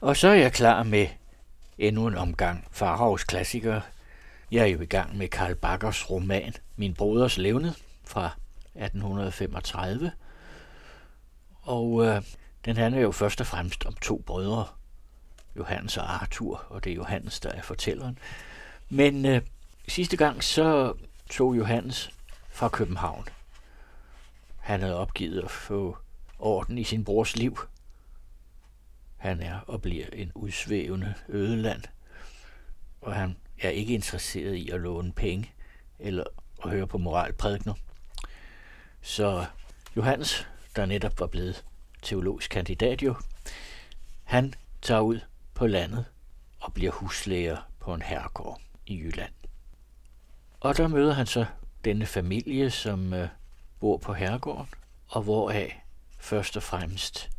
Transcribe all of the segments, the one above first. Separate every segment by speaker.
Speaker 1: Og så er jeg klar med endnu en omgang Farhavs klassikere. Jeg er jo i gang med Karl Bakkers roman Min Broders Levnet fra 1835. Og øh, den handler jo først og fremmest om to brødre, Johannes og Arthur, og det er Johannes, der er fortælleren. Men øh, sidste gang så tog Johannes fra København. Han havde opgivet at få orden i sin brors liv. Han er og bliver en udsvævende ødeland, og han er ikke interesseret i at låne penge eller at høre på moralprædikner. Så Johannes, der netop var blevet teologisk kandidat jo, han tager ud på landet og bliver huslæger på en herregård i Jylland. Og der møder han så denne familie, som øh, bor på herregården, og hvoraf først og fremmest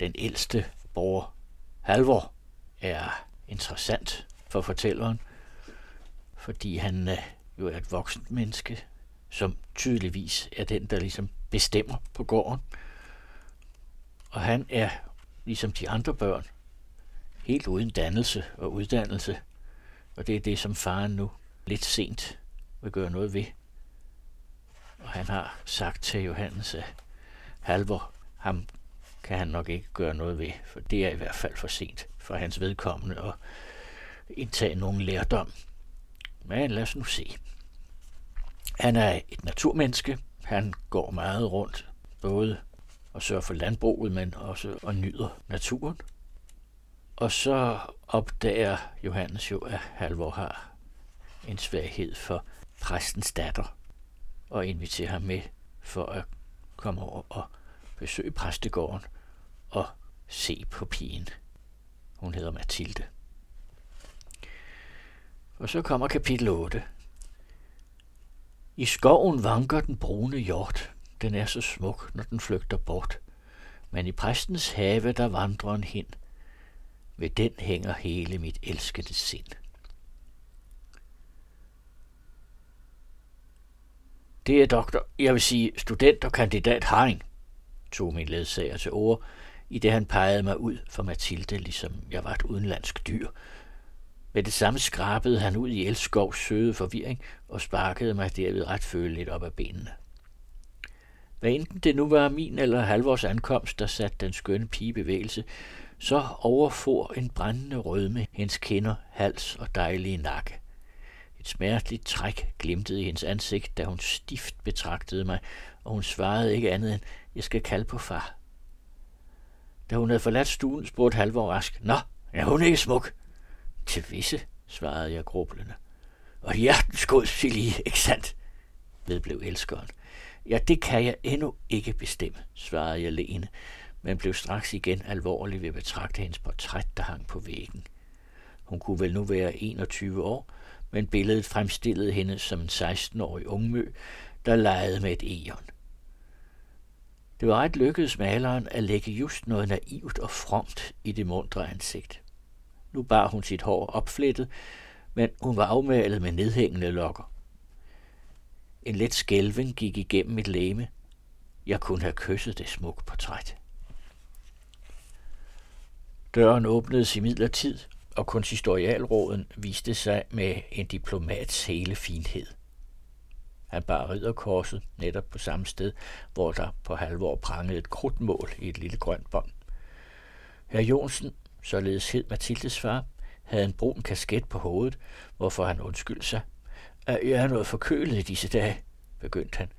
Speaker 1: den ældste bror, Halvor, er interessant for fortælleren, fordi han øh, jo er et voksent menneske, som tydeligvis er den, der ligesom bestemmer på gården. Og han er, ligesom de andre børn, helt uden dannelse og uddannelse. Og det er det, som faren nu lidt sent vil gøre noget ved. Og han har sagt til Johannes, at Halvor, ham kan han nok ikke gøre noget ved, for det er i hvert fald for sent for hans vedkommende at indtage nogen lærdom. Men lad os nu se. Han er et naturmenneske. Han går meget rundt, både og sørger for landbruget, men også og nyder naturen. Og så opdager Johannes jo, at Halvor har en svaghed for præstens datter, og inviterer ham med for at komme over og besøge præstegården og se på pigen. Hun hedder Mathilde. Og så kommer kapitel 8. I skoven vanker den brune hjort. Den er så smuk, når den flygter bort. Men i præstens have, der vandrer en hen. Ved den hænger hele mit elskede sind. Det er doktor, jeg vil sige student og kandidat Haring, tog min ledsager til ord, i det han pegede mig ud for Mathilde, ligesom jeg var et udenlandsk dyr. Med det samme skrabede han ud i Elskovs søde forvirring og sparkede mig derved ret føleligt op af benene. Hvad enten det nu var min eller halvårs ankomst, der satte den skønne pige bevægelse, så overfor en brændende rødme hendes kinder, hals og dejlige nakke. Et smerteligt træk glimtede i hendes ansigt, da hun stift betragtede mig, og hun svarede ikke andet end, jeg skal kalde på far. Da hun havde forladt stuen, spurgte Halvor rask, Nå, er hun ikke smuk? Til visse, svarede jeg grublende. Og hjertens god, Silje, ikke sandt? Vedblev elskeren. Ja, det kan jeg endnu ikke bestemme, svarede jeg lene, men blev straks igen alvorlig ved at betragte hendes portræt, der hang på væggen. Hun kunne vel nu være 21 år, men billedet fremstillede hende som en 16-årig ungmø, der legede med et eon. Det var ret lykkedes maleren at lægge just noget naivt og fromt i det mundre ansigt. Nu bar hun sit hår opflettet, men hun var afmalet med nedhængende lokker. En let skælven gik igennem mit læme. Jeg kunne have kysset det smukke portræt. Døren åbnedes i midlertid, og konsistorialråden viste sig med en diplomats hele finhed. Han bar ridderkorset netop på samme sted, hvor der på halvår prangede et krudtmål i et lille grønt bånd. Herr Jonsen, således hed Mathildes far, havde en brun kasket på hovedet, hvorfor han undskyldte sig. Jeg er noget forkølet i disse dage, begyndte han.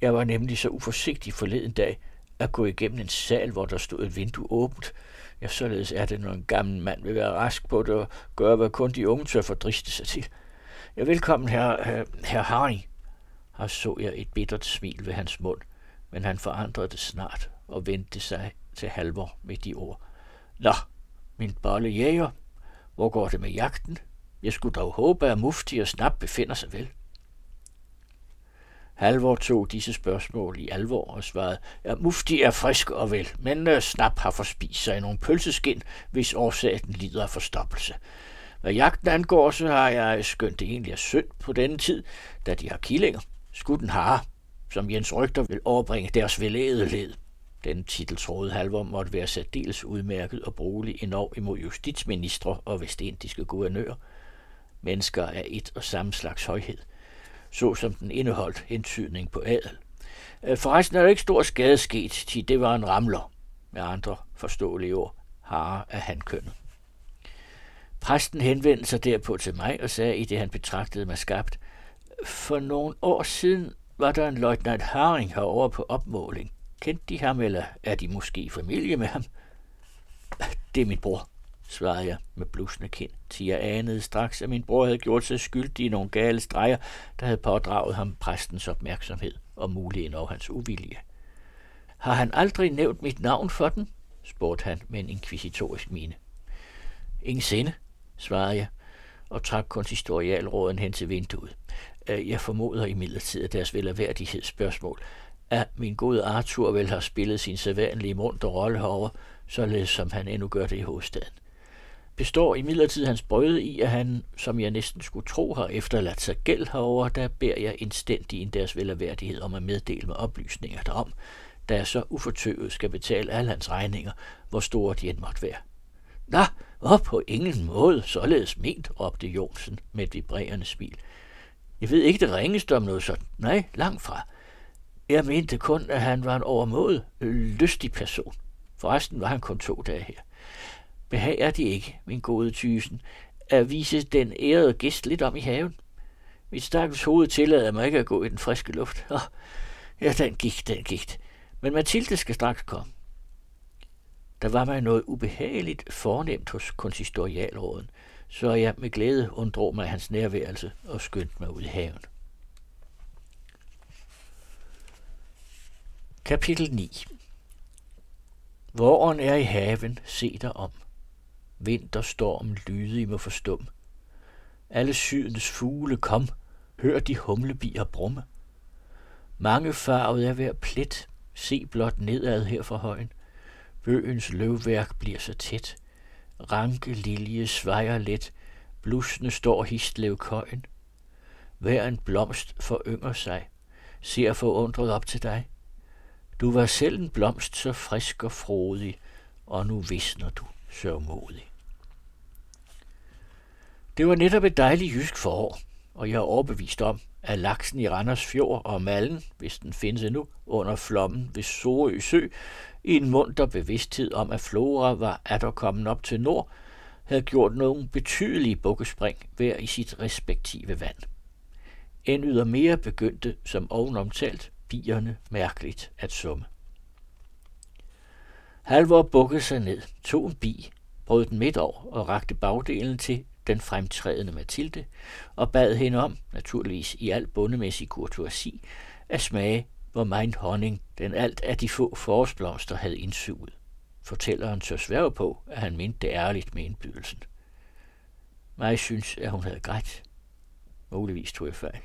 Speaker 1: Jeg var nemlig så uforsigtig forleden dag at gå igennem en sal, hvor der stod et vindue åbent. Ja, således er det, når en gammel mand vil være rask på det og gøre, hvad kun de unge tør fordriste sig til. Ja, velkommen, øh, herr, herr, herr og så jeg et bittert smil ved hans mund, men han forandrede det snart og vendte sig til Halvor med de ord. Nå, min bolle jæger, hvor går det med jagten? Jeg skulle dog håbe, at Mufti og Snap befinder sig vel. Halvor tog disse spørgsmål i alvor og svarede, at Mufti er frisk og vel, men uh, Snap har forspist sig i nogle pølseskin, hvis årsagen lider af forstoppelse. Hvad jagten angår, så har jeg skønt det egentlig er synd på denne tid, da de har killinger skudt en hare, som Jens Rygter vil overbringe deres velæde led. Den titel troede Halvor måtte være særdeles udmærket og brugelig endnu imod justitsministre og vestindiske guvernører. Mennesker af et og samme slags højhed, såsom den indeholdt hentydning på adel. Øh, forresten er der ikke stor skade sket, til det var en ramler, med andre forståelige ord, hare af hankønnet. Præsten henvendte sig derpå til mig og sagde, i det han betragtede mig skabt, for nogle år siden var der en løjtnant Haring herovre på opmåling. Kendte de ham, eller er de måske i familie med ham? Det er min bror, svarede jeg med blusende kind, til jeg anede straks, at min bror havde gjort sig skyldig i nogle gale streger, der havde pådraget ham præstens opmærksomhed og mulig endnu hans uvilje. Har han aldrig nævnt mit navn for den? spurgte han med en inkvisitorisk mine. Ingen sinde, svarede jeg, og trak konsistorialråden hen til vinduet. Jeg formoder imidlertid, at deres velaværdighedsspørgsmål, at min gode Arthur vel har spillet sin sædvanlige munter rolle herover, således som han endnu gør det i hovedstaden. Består imidlertid hans brøde i, at han, som jeg næsten skulle tro, har efterladt sig gæld herover, der beder jeg indstændigt ind deres velaværdighed om at meddele med oplysninger derom, da jeg så ufortøvet skal betale alle hans regninger, hvor store de end måtte være. Nå, og på ingen måde, således ment, råbte Jonsen med et vibrerende smil. Jeg ved ikke det ringeste om noget sådan. Nej, langt fra. Jeg mente kun, at han var en overmåde lystig person. Forresten var han kun to dage her. Behager de ikke, min gode tysen, at vise den ærede gæst lidt om i haven? Mit stakkels hoved tillader mig ikke at gå i den friske luft. Oh, ja, den gik, den gik. Men Mathilde skal straks komme. Der var mig noget ubehageligt fornemt hos konsistorialråden, så jeg med glæde unddrog mig hans nærværelse og skyndte mig ud i haven. Kapitel 9 Våren er i haven, se dig om. Vinterstorm lyde I mig forstum. Alle sydens fugle kom, hør de humlebier brumme. Mange farvet er hver plet, se blot nedad her fra højen. Bøgens løvværk bliver så tæt. Ranke lilje svejer let, blusne står histlev køjen. Hver en blomst forynger sig, ser forundret op til dig. Du var selv en blomst så frisk og frodig, og nu visner du sørgmodig. Det var netop et dejligt jysk forår, og jeg er overbevist om, at laksen i Randers Fjord og Mallen, hvis den findes endnu, under flommen ved Sorø Sø, i en munter bevidsthed om, at Flora var atterkommen op til nord, havde gjort nogle betydelige bukkespring hver i sit respektive vand. En ydermere begyndte, som ovenomtalt, bierne mærkeligt at summe. Halvor bukkede sig ned, tog en bi, brød den midt over og rakte bagdelen til den fremtrædende Mathilde, og bad hende om, naturligvis i al bundemæssig kurtuasi, at smage, hvor meget honning den alt af de få forårsblomster havde indsuget. Fortælleren tør sværge på, at han mente det ærligt med indbydelsen. Mig synes, at hun havde grædt. Muligvis tog jeg fejl.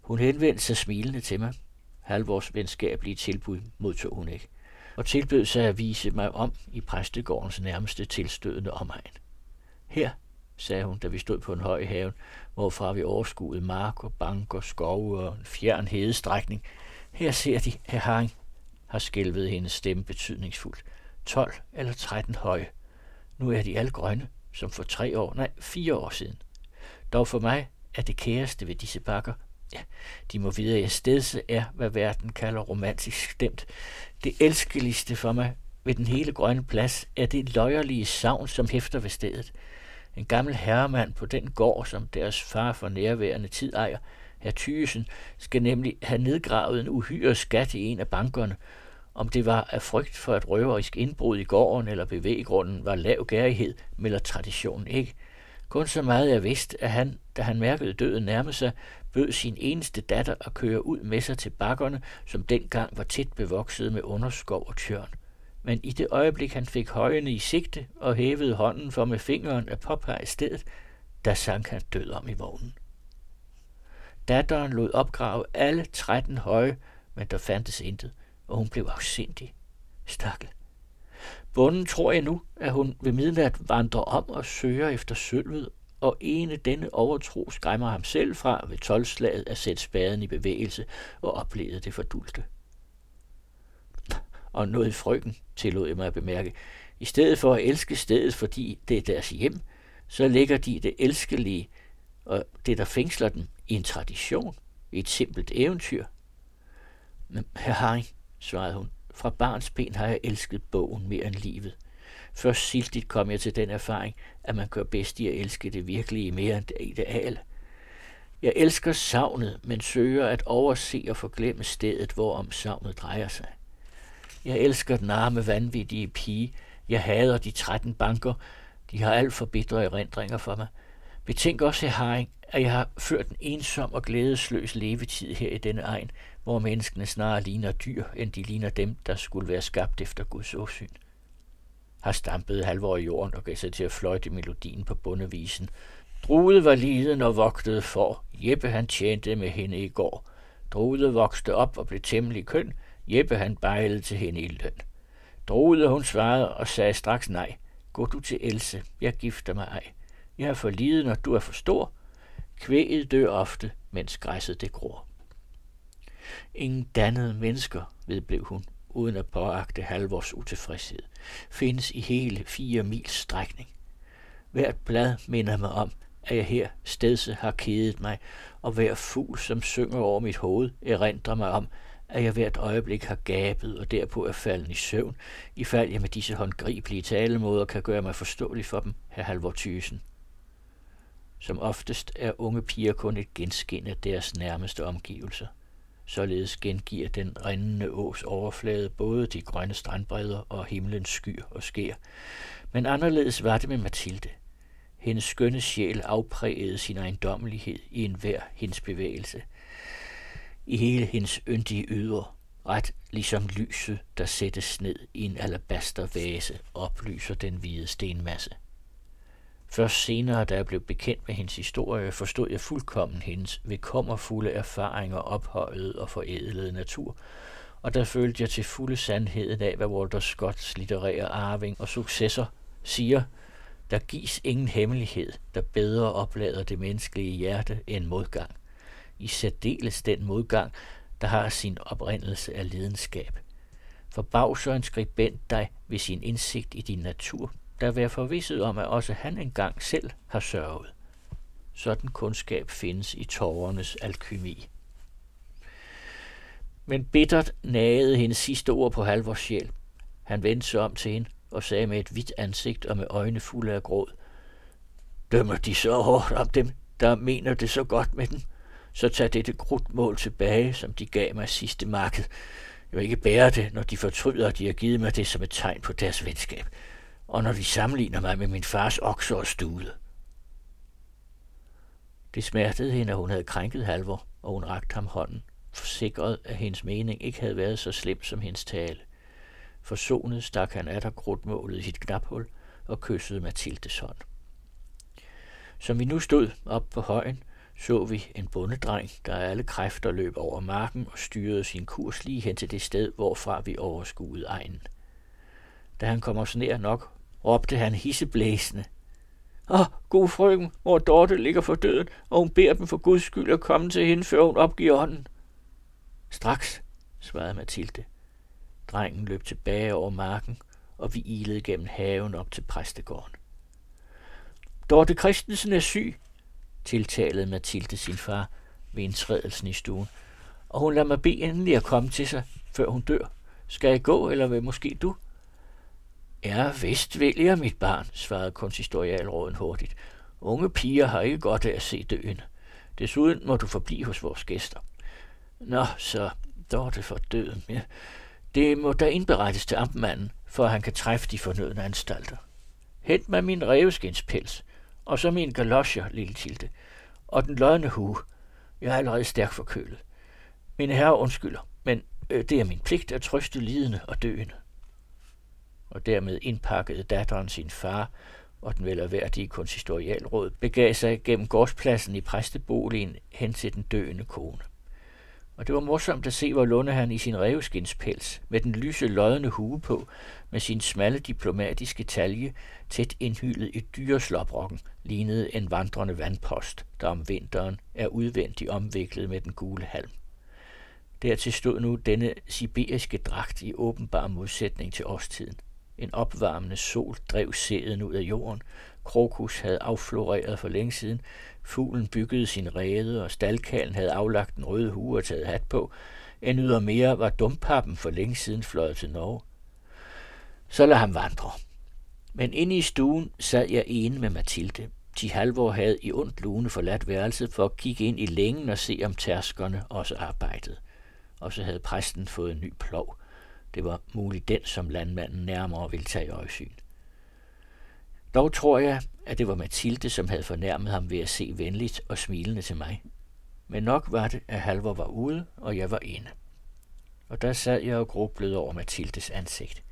Speaker 1: Hun henvendte sig smilende til mig. Halvårs venskabelige tilbud modtog hun ikke, og tilbød sig at vise mig om i præstegårdens nærmeste tilstødende omegn. Her, sagde hun, da vi stod på en høj haven, hvorfra vi overskuede marker, banker, skove og en fjern hedestrækning. Her ser de, herr Haring har skælvet hendes stemme betydningsfuldt. 12 eller 13 høje. Nu er de alle grønne, som for tre år, nej, fire år siden. Dog for mig er det kæreste ved disse bakker, ja, de må vide, at jeg stedse er, hvad verden kalder romantisk stemt. Det elskeligste for mig ved den hele grønne plads er det løjerlige savn, som hæfter ved stedet. En gammel herremand på den gård, som deres far for nærværende tid ejer, herr Thyesen, skal nemlig have nedgravet en uhyre skat i en af bankerne. Om det var af frygt for et røverisk indbrud i gården eller bevæggrunden var lav gærighed, melder traditionen ikke. Kun så meget jeg vidste, at han, da han mærkede døden nærme sig, bød sin eneste datter at køre ud med sig til bakkerne, som dengang var tæt bevokset med underskov og tjørn men i det øjeblik han fik højene i sigte og hævede hånden for med fingeren at påpege stedet, der sank han død om i vognen. Datteren lod opgrave alle 13 høje, men der fandtes intet, og hun blev afsindig. Stakkel. Bunden tror jeg nu, at hun ved midnat vandrer om og søger efter sølvet, og ene denne overtro skræmmer ham selv fra ved tolvslaget at sætte spaden i bevægelse og opleve det fordulte og noget i tillod jeg mig at bemærke. I stedet for at elske stedet, fordi det er deres hjem, så lægger de det elskelige og det, der fængsler dem, i en tradition, i et simpelt eventyr. Men herr Haring, svarede hun, fra barns ben har jeg elsket bogen mere end livet. Først siltigt kom jeg til den erfaring, at man gør bedst i at elske det virkelige mere end det ideale. Jeg elsker savnet, men søger at overse og forglemme stedet, hvorom savnet drejer sig. Jeg elsker den arme, vanvittige pige. Jeg hader de 13 banker. De har alt for bitre erindringer for mig. Betænk også, herr Haring, at jeg har ført en ensom og glædesløs levetid her i denne egen, hvor menneskene snarere ligner dyr, end de ligner dem, der skulle være skabt efter Guds åsyn. Har stampet halvår i jorden og gav sig til at fløjte melodien på bundevisen. Drude var liden og vogtede for. Jeppe han tjente med hende i går. Drude voksede op og blev temmelig køn. Jeppe han bejlede til hende i løn. Drude hun svarede og sagde straks nej. Gå du til Else, jeg gifter mig ej. Jeg er for lide, og du er for stor. Kvæget dør ofte, mens græsset det gror. Ingen dannede mennesker, vedblev hun, uden at påagte halvårs utilfredshed, findes i hele fire mils strækning. Hvert blad minder mig om, at jeg her stedse har kedet mig, og hver fugl, som synger over mit hoved, erindrer mig om, at jeg hvert øjeblik har gabet og derpå er falden i søvn, ifald jeg med disse håndgribelige talemåder kan gøre mig forståelig for dem, herr Halvor Thysen. Som oftest er unge piger kun et genskin af deres nærmeste omgivelser. Således gengiver den rindende ås overflade både de grønne strandbredder og himlens skyer og skær. Men anderledes var det med Mathilde. Hendes skønne sjæl afprægede sin ejendommelighed i enhver hendes bevægelse. I hele hendes yndige ydre, ret ligesom lyset, der sættes ned i en alabastervase, oplyser den hvide stenmasse. Først senere, da jeg blev bekendt med hendes historie, forstod jeg fuldkommen hendes vedkommerfulde erfaringer ophøjet og forædlede natur, og der følte jeg til fulde sandheden af, hvad Walter Scotts litterære arving og successor siger, der gives ingen hemmelighed, der bedre oplader det menneskelige hjerte end modgang. I særdeles den modgang, der har sin oprindelse af lidenskab. Forbavser en skribent dig ved sin indsigt i din natur, der være forvisset om, at også han engang selv har sørget. Sådan kundskab findes i tårernes alkymi. Men bittert nagede hendes sidste ord på Halvors sjæl. Han vendte sig om til hende og sagde med et hvidt ansigt og med øjne fulde af gråd. Dømmer de så hårdt om dem, der mener det så godt med dem? Så tag dette krudtmål tilbage, som de gav mig sidste marked. Jeg vil ikke bære det, når de fortryder, at de har givet mig det som et tegn på deres venskab og når de sammenligner mig med min fars okser og stude. Det smertede hende, at hun havde krænket Halvor, og hun rakte ham hånden, forsikret, at hendes mening ikke havde været så slem som hendes tale. Forsonet stak han af krudtmålet i sit knaphul og kyssede Mathildes hånd. Som vi nu stod op på højen, så vi en bondedreng, der alle kræfter løb over marken og styrede sin kurs lige hen til det sted, hvorfra vi overskuede egen. Da han kom os nær nok, råbte han hisseblæsende. Åh, oh, god frøken, hvor Dorte ligger for døden, og hun beder dem for Guds skyld at komme til hende, før hun opgiver ånden. Straks, svarede Mathilde. Drengen løb tilbage over marken, og vi ilede gennem haven op til præstegården. Dorte Christensen er syg, tiltalede Mathilde sin far ved indtrædelsen i stuen, og hun lader mig bede endelig at komme til sig, før hun dør. Skal jeg gå, eller vil måske du? Ja, vist vil jeg, mit barn, svarede konsistorialråden hurtigt. Unge piger har ikke godt af at se døden. Desuden må du forblive hos vores gæster. Nå, så Dorte for døden. Ja. Det må da indberettes til amtmanden, for han kan træffe de fornødne anstalter. Hent mig min revskinspels, og så min galosjer, lille Tilde, og den lodne hue. Jeg er allerede stærkt forkølet. Mine herrer undskylder, men øh, det er min pligt at trøste lidende og døende og dermed indpakkede datteren sin far, og den velerværdige konsistorialråd begav sig gennem gårdspladsen i præsteboligen hen til den døende kone. Og det var morsomt at se, hvor Lunde han i sin revskinspels, med den lyse lodne hue på, med sin smalle diplomatiske talje, tæt indhyllet i dyreslåbrokken, lignede en vandrende vandpost, der om vinteren er udvendigt omviklet med den gule halm. Dertil stod nu denne sibiriske dragt i åbenbar modsætning til årstiden. En opvarmende sol drev sæden ud af jorden. Krokus havde affloreret for længe siden. Fuglen byggede sin rede, og staldkalen havde aflagt den røde hue og taget hat på. En ydermere var dumpappen for længe siden fløjet til Norge. Så lad ham vandre. Men inde i stuen sad jeg ene med Mathilde. De halvår havde i ondt lune forladt værelset for at kigge ind i længen og se om tærskerne også arbejdede. Og så havde præsten fået en ny plov. Det var muligt den, som landmanden nærmere ville tage i øjesyn. Dog tror jeg, at det var Mathilde, som havde fornærmet ham ved at se venligt og smilende til mig. Men nok var det, at Halvor var ude, og jeg var inde. Og der sad jeg og grublede over Mathildes ansigt.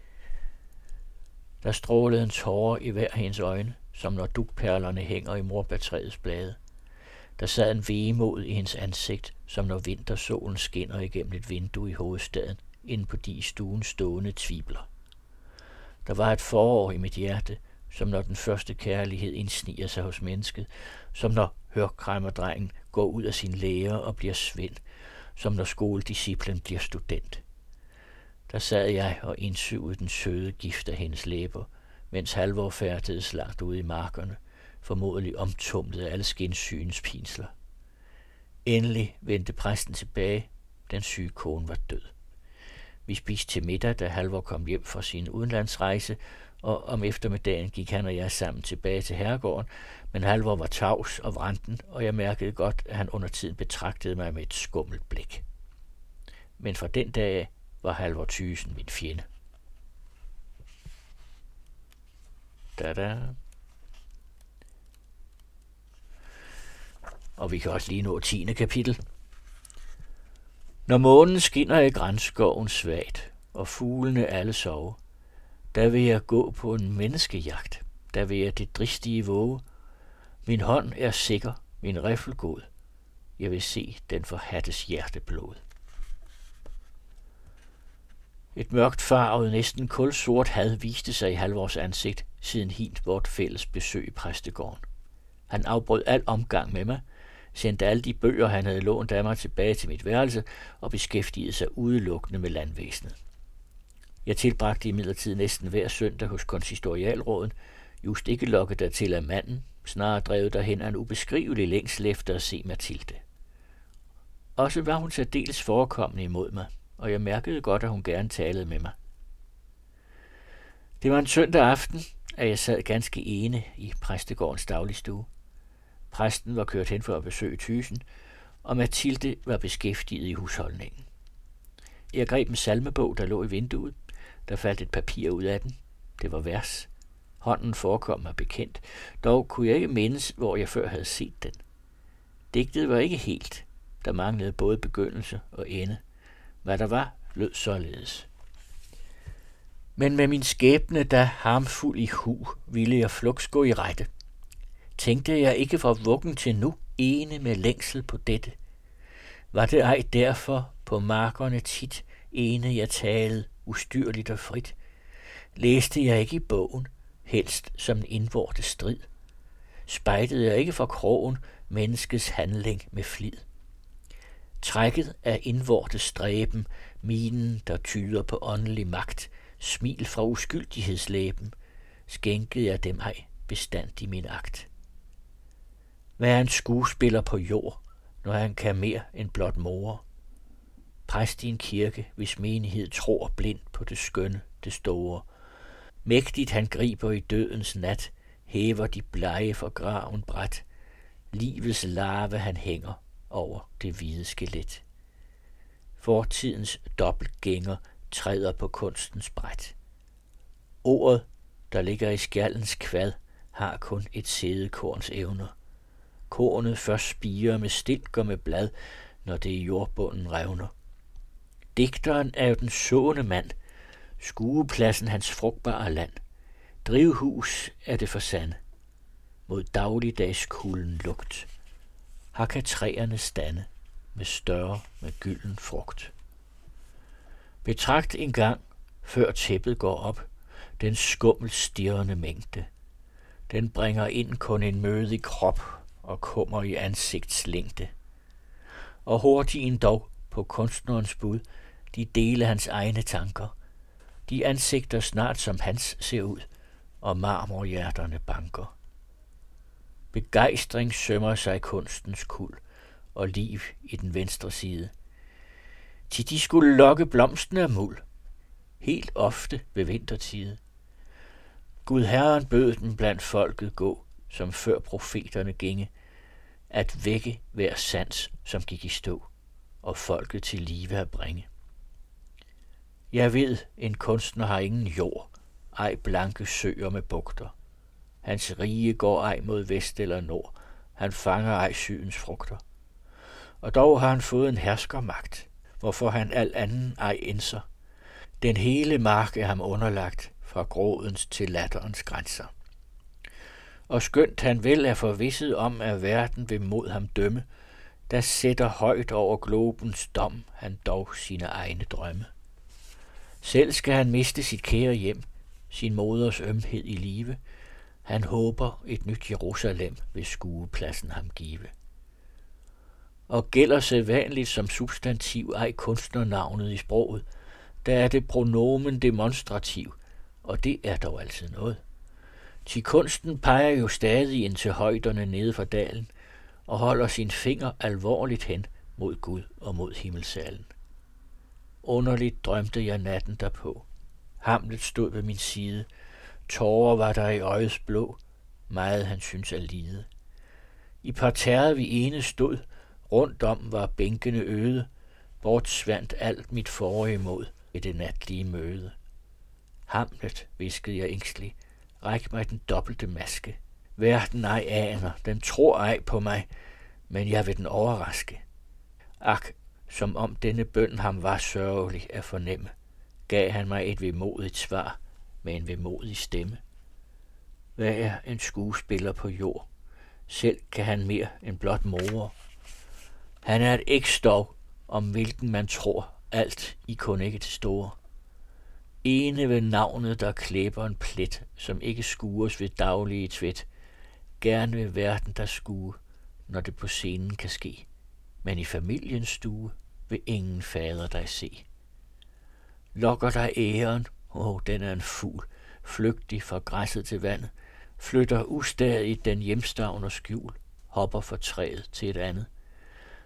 Speaker 1: Der strålede en tårer i hver hendes øjne, som når dukperlerne hænger i morbærtræets blade. Der sad en vemod i hendes ansigt, som når vintersolen skinner igennem et vindue i hovedstaden, inde på de i stuen stående tvibler. Der var et forår i mit hjerte, som når den første kærlighed indsniger sig hos mennesket, som når hørkræmmerdrengen går ud af sin lærer og bliver svend, som når skoledisciplen bliver student. Der sad jeg og indsugede den søde gift af hendes læber, mens Halvor færdedes langt ude i markerne, formodentlig omtumlet af alle skinsygens pinsler. Endelig vendte præsten tilbage. Den syge kone var død. Vi spiste til middag, da Halvor kom hjem fra sin udenlandsrejse, og om eftermiddagen gik han og jeg sammen tilbage til herregården, men Halvor var tavs og vranden, og jeg mærkede godt, at han under tiden betragtede mig med et skummelt blik. Men fra den dag var Halvor Thysen min fjende. Da-da. Og vi kan også lige nå 10. kapitel. Når månen skinner i grænskoven svagt, og fuglene alle sover, der vil jeg gå på en menneskejagt. Der vil jeg det dristige våge. Min hånd er sikker, min riffel god. Jeg vil se den forhattes hjerteblod. Et mørkt farvet, næsten kulsort had viste sig i halvårs ansigt, siden hint vort fælles besøg i præstegården. Han afbrød al omgang med mig, sendte alle de bøger, han havde lånt af mig tilbage til mit værelse og beskæftigede sig udelukkende med landvæsenet. Jeg tilbragte imidlertid næsten hver søndag hos konsistorialråden, just ikke lokket der til af manden, snarere drevet derhen af en ubeskrivelig længsel efter at se Mathilde. Også var hun særdeles forekommende imod mig, og jeg mærkede godt, at hun gerne talede med mig. Det var en søndag aften, at jeg sad ganske ene i præstegårdens dagligstue. Præsten var kørt hen for at besøge Thysen, og Mathilde var beskæftiget i husholdningen. Jeg greb en salmebog, der lå i vinduet. Der faldt et papir ud af den. Det var vers. Hånden forekom mig bekendt. Dog kunne jeg ikke mindes, hvor jeg før havde set den. Digtet var ikke helt. Der manglede både begyndelse og ende. Hvad der var, lød således. Men med min skæbne, der harmfuld i hu, ville jeg flugs gå i rette. Tænkte jeg ikke fra vuggen til nu ene med længsel på dette. Var det ej derfor på markerne tit ene jeg talede ustyrligt og frit? Læste jeg ikke i bogen, helst som en indvorte strid? Spejtede jeg ikke for krogen menneskets handling med flid? Trækket af indvorte stræben, minen, der tyder på åndelig magt, smil fra uskyldighedslæben, skænkede jeg dem ej bestand i min akt. Hvad er en skuespiller på jord, når han kan mere end blot mor? Præst i en kirke, hvis menighed tror blind på det skønne, det store. Mægtigt han griber i dødens nat, hæver de blege for graven bræt. Livets larve han hænger over det hvide skelet. Fortidens dobbeltgænger træder på kunstens bræt. Ordet, der ligger i skjallens kvad, har kun et sædekorns evner. Kornet først spiger med stilk og med blad, når det i jordbunden revner. Digteren er jo den sående mand, skuepladsen hans frugtbare land. Drivhus er det for sand, mod dagligdags kulden lugt. Her kan træerne stande med større med gylden frugt. Betragt en gang, før tæppet går op, den skummel stirrende mængde. Den bringer ind kun en mødig krop og kommer i ansigtslængde. Og hurtigt en dog på kunstnerens bud, de dele hans egne tanker. De ansigter snart som hans ser ud, og marmorhjerterne banker. Begejstring sømmer sig kunstens kul og liv i den venstre side. Til de skulle lokke blomsten af muld, helt ofte ved vintertide. Gud Herren bød den blandt folket gå, som før profeterne ginge, at vække hver sans, som gik i stå, og folket til live at bringe. Jeg ved, en kunstner har ingen jord, ej blanke søer med bugter. Hans rige går ej mod vest eller nord, han fanger ej sydens frugter. Og dog har han fået en herskermagt, hvorfor han al anden ej indser. Den hele mark er ham underlagt, fra grådens til latterens grænser. Og skønt han vel er forvisset om, at verden vil mod ham dømme, der sætter højt over globens dom han dog sine egne drømme. Selv skal han miste sit kære hjem, sin moders ømhed i live. Han håber et nyt Jerusalem vil skuepladsen ham give. Og gælder sædvanligt som substantiv ej kunstnernavnet i sproget, der er det pronomen demonstrativ, og det er dog altid noget. Til kunsten peger jo stadig ind til højderne nede for dalen og holder sin finger alvorligt hen mod Gud og mod himmelsalen. Underligt drømte jeg natten derpå. Hamlet stod ved min side. Tårer var der i øjets blå. Meget han syntes at lide. I parterret vi ene stod. Rundt om var bænkene øde. Bort svandt alt mit forrige mod ved det natlige møde. Hamlet, viskede jeg ængstelig, ræk mig den dobbelte maske. Verden ej aner, den tror ej på mig, men jeg vil den overraske. Ak, som om denne bøn ham var sørgelig at fornemme, gav han mig et vemodigt svar med en vemodig stemme. Hvad er en skuespiller på jord? Selv kan han mere end blot mor. Han er et ægstov, om hvilken man tror alt i kun ikke til store. Ene ved navnet, der klæber en plet, som ikke skues ved daglige tvæt. Gerne ved verden der skue, når det på scenen kan ske. Men i familiens stue vil ingen fader dig se. Lokker dig æren, åh, oh, den er en fugl, flygtig fra græsset til vandet, flytter ustadigt den hjemstavn og skjul, hopper fra træet til et andet.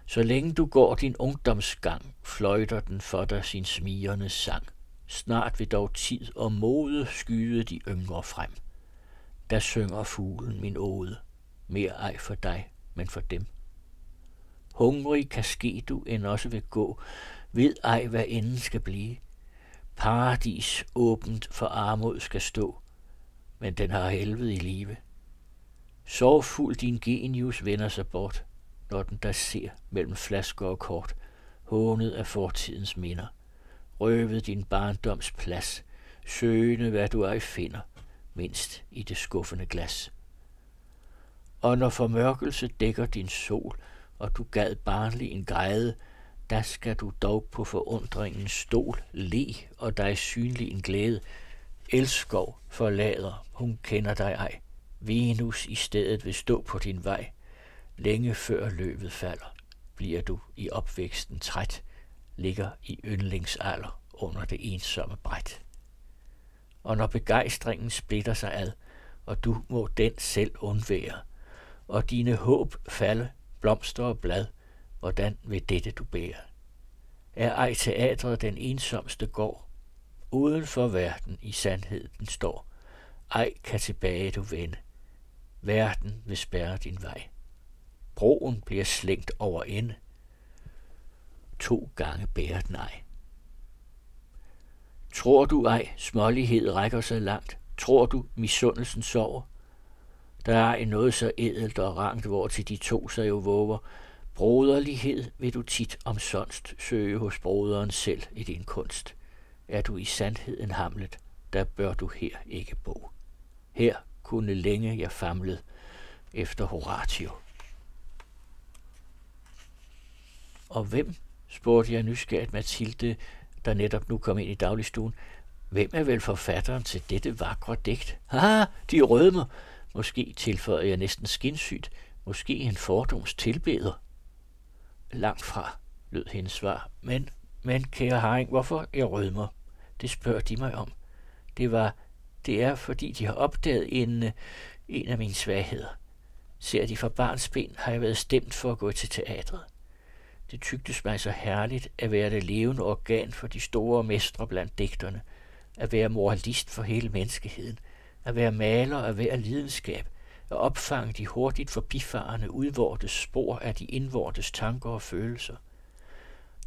Speaker 1: Så længe du går din ungdomsgang, fløjter den for dig sin smigerne sang. Snart vil dog tid og mode skyde de yngre frem. Der synger fuglen min ode, mere ej for dig, men for dem. Hungrig kan ske du end også vil gå, ved ej hvad enden skal blive. Paradis åbent for armod skal stå, men den har helvede i live. Sorgfuld din genius vender sig bort, når den der ser mellem flasker og kort, hånet af fortidens minder. Røvet din barndoms plads, søgende hvad du ej finder, mindst i det skuffende glas. Og når formørkelse dækker din sol, og du gad barnlig en græde, der skal du dog på forundringens stol le og dig synlig en glæde. Elskov forlader, hun kender dig ej. Venus i stedet vil stå på din vej. Længe før løvet falder, bliver du i opvæksten træt, ligger i yndlingsalder under det ensomme bræt. Og når begejstringen splitter sig ad, og du må den selv undvære, og dine håb falde, blomster og blad, hvordan vil dette du bære? Er ej teatret den ensomste gård? Uden for verden i sandhed den står. Ej kan tilbage du vende. Verden vil spærre din vej. Broen bliver slængt over ende. To gange bærer den ej. Tror du ej, smålighed rækker så langt? Tror du, misundelsen sover? Der er i noget så edelt og rangt, hvor til de to sig jo våger. Broderlighed vil du tit omsonst søge hos broderen selv i din kunst. Er du i sandhed en hamlet, der bør du her ikke bo. Her kunne længe jeg famlet efter Horatio. Og hvem, spurgte jeg nysgerrigt Mathilde, der netop nu kom ind i dagligstuen, hvem er vel forfatteren til dette vakre digt? Ha, de rødmer, Måske tilføjer jeg næsten skinsygt, måske en fordoms tilbeder. Langt fra, lød hendes svar. Men, men, kære Haring, hvorfor jeg rødmer? Det spørger de mig om. Det var, det er, fordi de har opdaget en, en af mine svagheder. Ser de fra barns ben, har jeg været stemt for at gå til teatret. Det tygtes mig så herligt at være det levende organ for de store mestre blandt digterne, at være moralist for hele menneskeheden, at være maler er hver lidenskab, at opfange de hurtigt forbifarende udvortes spor af de indvortes tanker og følelser.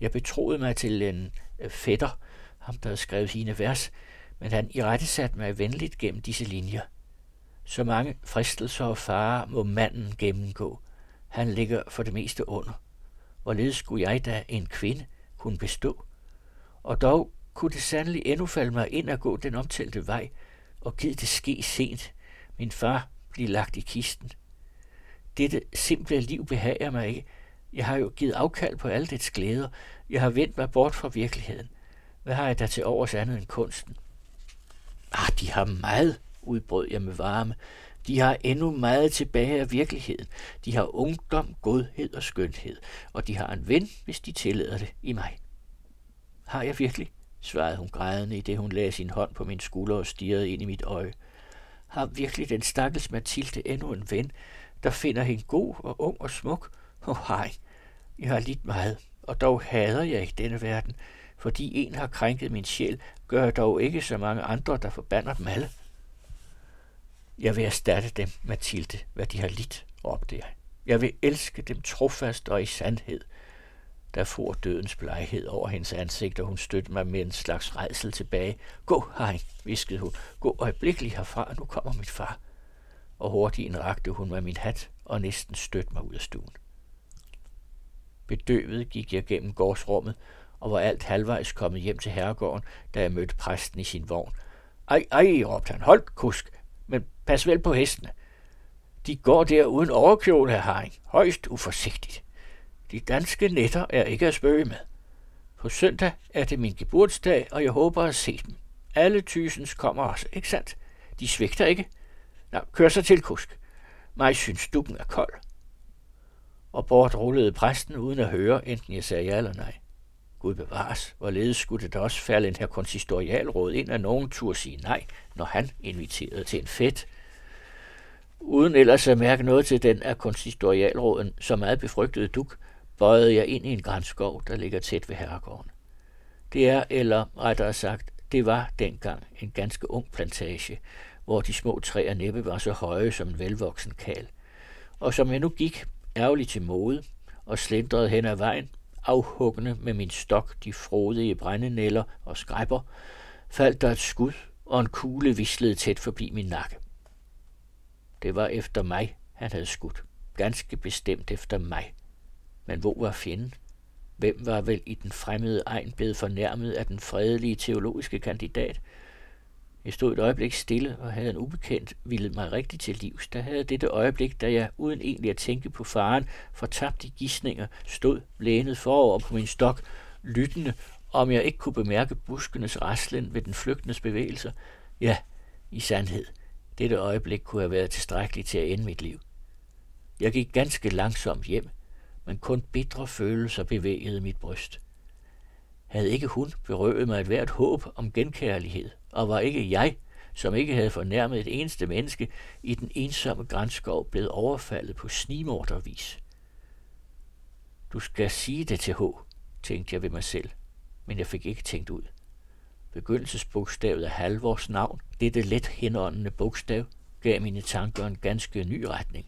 Speaker 1: Jeg betroede mig til en øh, fætter, ham der havde skrevet vers, men han i rette satte mig venligt gennem disse linjer. Så mange fristelser og farer må manden gennemgå. Han ligger for det meste under. Hvorledes skulle jeg da en kvinde kunne bestå? Og dog kunne det sandelig endnu falde mig ind at gå den omtalte vej, og givet det ske sent. Min far blev lagt i kisten. Dette simple liv behager mig ikke. Jeg har jo givet afkald på alle dets glæder. Jeg har vendt mig bort fra virkeligheden. Hvad har jeg da til overs andet end kunsten? Ah, de har meget, udbrød jeg med varme. De har endnu meget tilbage af virkeligheden. De har ungdom, godhed og skønhed, og de har en ven, hvis de tillader det i mig. Har jeg virkelig? Svarede hun grædende, i det hun lagde sin hånd på min skulder og stirrede ind i mit øje. Har virkelig den stakkels Mathilde endnu en ven, der finder hende god og ung og smuk? Åh, oh, hej, jeg har lidt meget, og dog hader jeg ikke denne verden, fordi en har krænket min sjæl, gør jeg dog ikke så mange andre, der forbander dem alle. Jeg vil erstatte dem, Mathilde, hvad de har lidt, råbte jeg. Jeg vil elske dem trofast og i sandhed. Der for dødens bleghed over hendes ansigt, og hun støttede mig med en slags redsel tilbage. Gå, hej, viskede hun. Gå øjeblikkeligt herfra, nu kommer mit far. Og hurtigt rakte hun mig min hat og næsten stødte mig ud af stuen. Bedøvet gik jeg gennem gårdsrummet, og var alt halvvejs kommet hjem til herregården, da jeg mødte præsten i sin vogn. Ej, ej, råbte han, hold kusk, men pas vel på hestene. De går der uden overkjole, herr Haring, højst uforsigtigt. De danske netter er ikke at spøge med. På søndag er det min geburtsdag, og jeg håber at se dem. Alle tysens kommer også, ikke sandt? De svigter ikke. Nå, kør så til, kusk. Mig synes dukken er kold. Og bort rullede præsten uden at høre, enten jeg sagde ja eller nej. Gud bevares, hvorledes skulle det da også falde en her konsistorialråd ind, at nogen turde sige nej, når han inviterede til en fest. Uden ellers at mærke noget til den af konsistorialråden, så meget befrygtede duk, bøjede jeg ind i en grænskov, der ligger tæt ved herregården. Det er, eller rettere sagt, det var dengang en ganske ung plantage, hvor de små træer næppe var så høje som en velvoksen kal. Og som jeg nu gik ærgerligt til mode og slendrede hen ad vejen, afhuggende med min stok de frodige brændenæller og skræpper, faldt der et skud, og en kugle vislede tæt forbi min nakke. Det var efter mig, han havde skudt. Ganske bestemt efter mig. Men hvor var fjenden? Hvem var vel i den fremmede egen blevet fornærmet af den fredelige teologiske kandidat? Jeg stod et øjeblik stille og havde en ubekendt ville mig rigtig til livs. Der havde dette øjeblik, da jeg uden egentlig at tænke på faren, fortabt i gissninger, stod lænet forover på min stok, lyttende, om jeg ikke kunne bemærke buskenes raslen ved den flygtendes bevægelser. Ja, i sandhed, dette øjeblik kunne have været tilstrækkeligt til at ende mit liv. Jeg gik ganske langsomt hjem, men kun bitre følelser bevægede mit bryst. Havde ikke hun berøvet mig et hvert håb om genkærlighed, og var ikke jeg, som ikke havde fornærmet et eneste menneske, i den ensomme grænskov blevet overfaldet på snimordervis. Du skal sige det til H, tænkte jeg ved mig selv, men jeg fik ikke tænkt ud. Begyndelsesbogstavet af Halvors navn, dette let henåndende bogstav, gav mine tanker en ganske ny retning.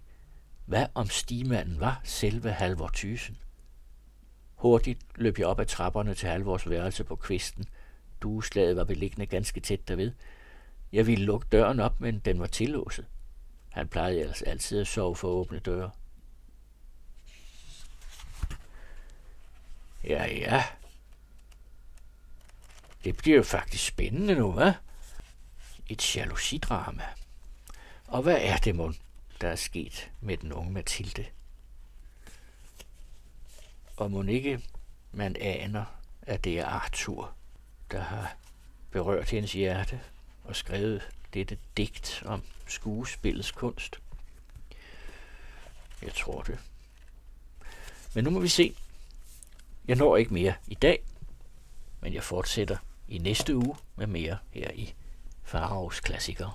Speaker 1: Hvad om stimanden var selve Halvor Thysen? Hurtigt løb jeg op ad trapperne til Halvors værelse på kvisten. Dueslaget var beliggende ganske tæt derved. Jeg ville lukke døren op, men den var tillåset. Han plejede ellers altid at sove for åbne døre. Ja, ja. Det bliver jo faktisk spændende nu, hva'? Et jalousidrama. Og hvad er det, mon, der er sket med den unge Mathilde? Og må ikke man aner, at det er Arthur, der har berørt hendes hjerte og skrevet dette digt om skuespillets kunst. Jeg tror det. Men nu må vi se. Jeg når ikke mere i dag, men jeg fortsætter i næste uge med mere her i Faraos Klassikere.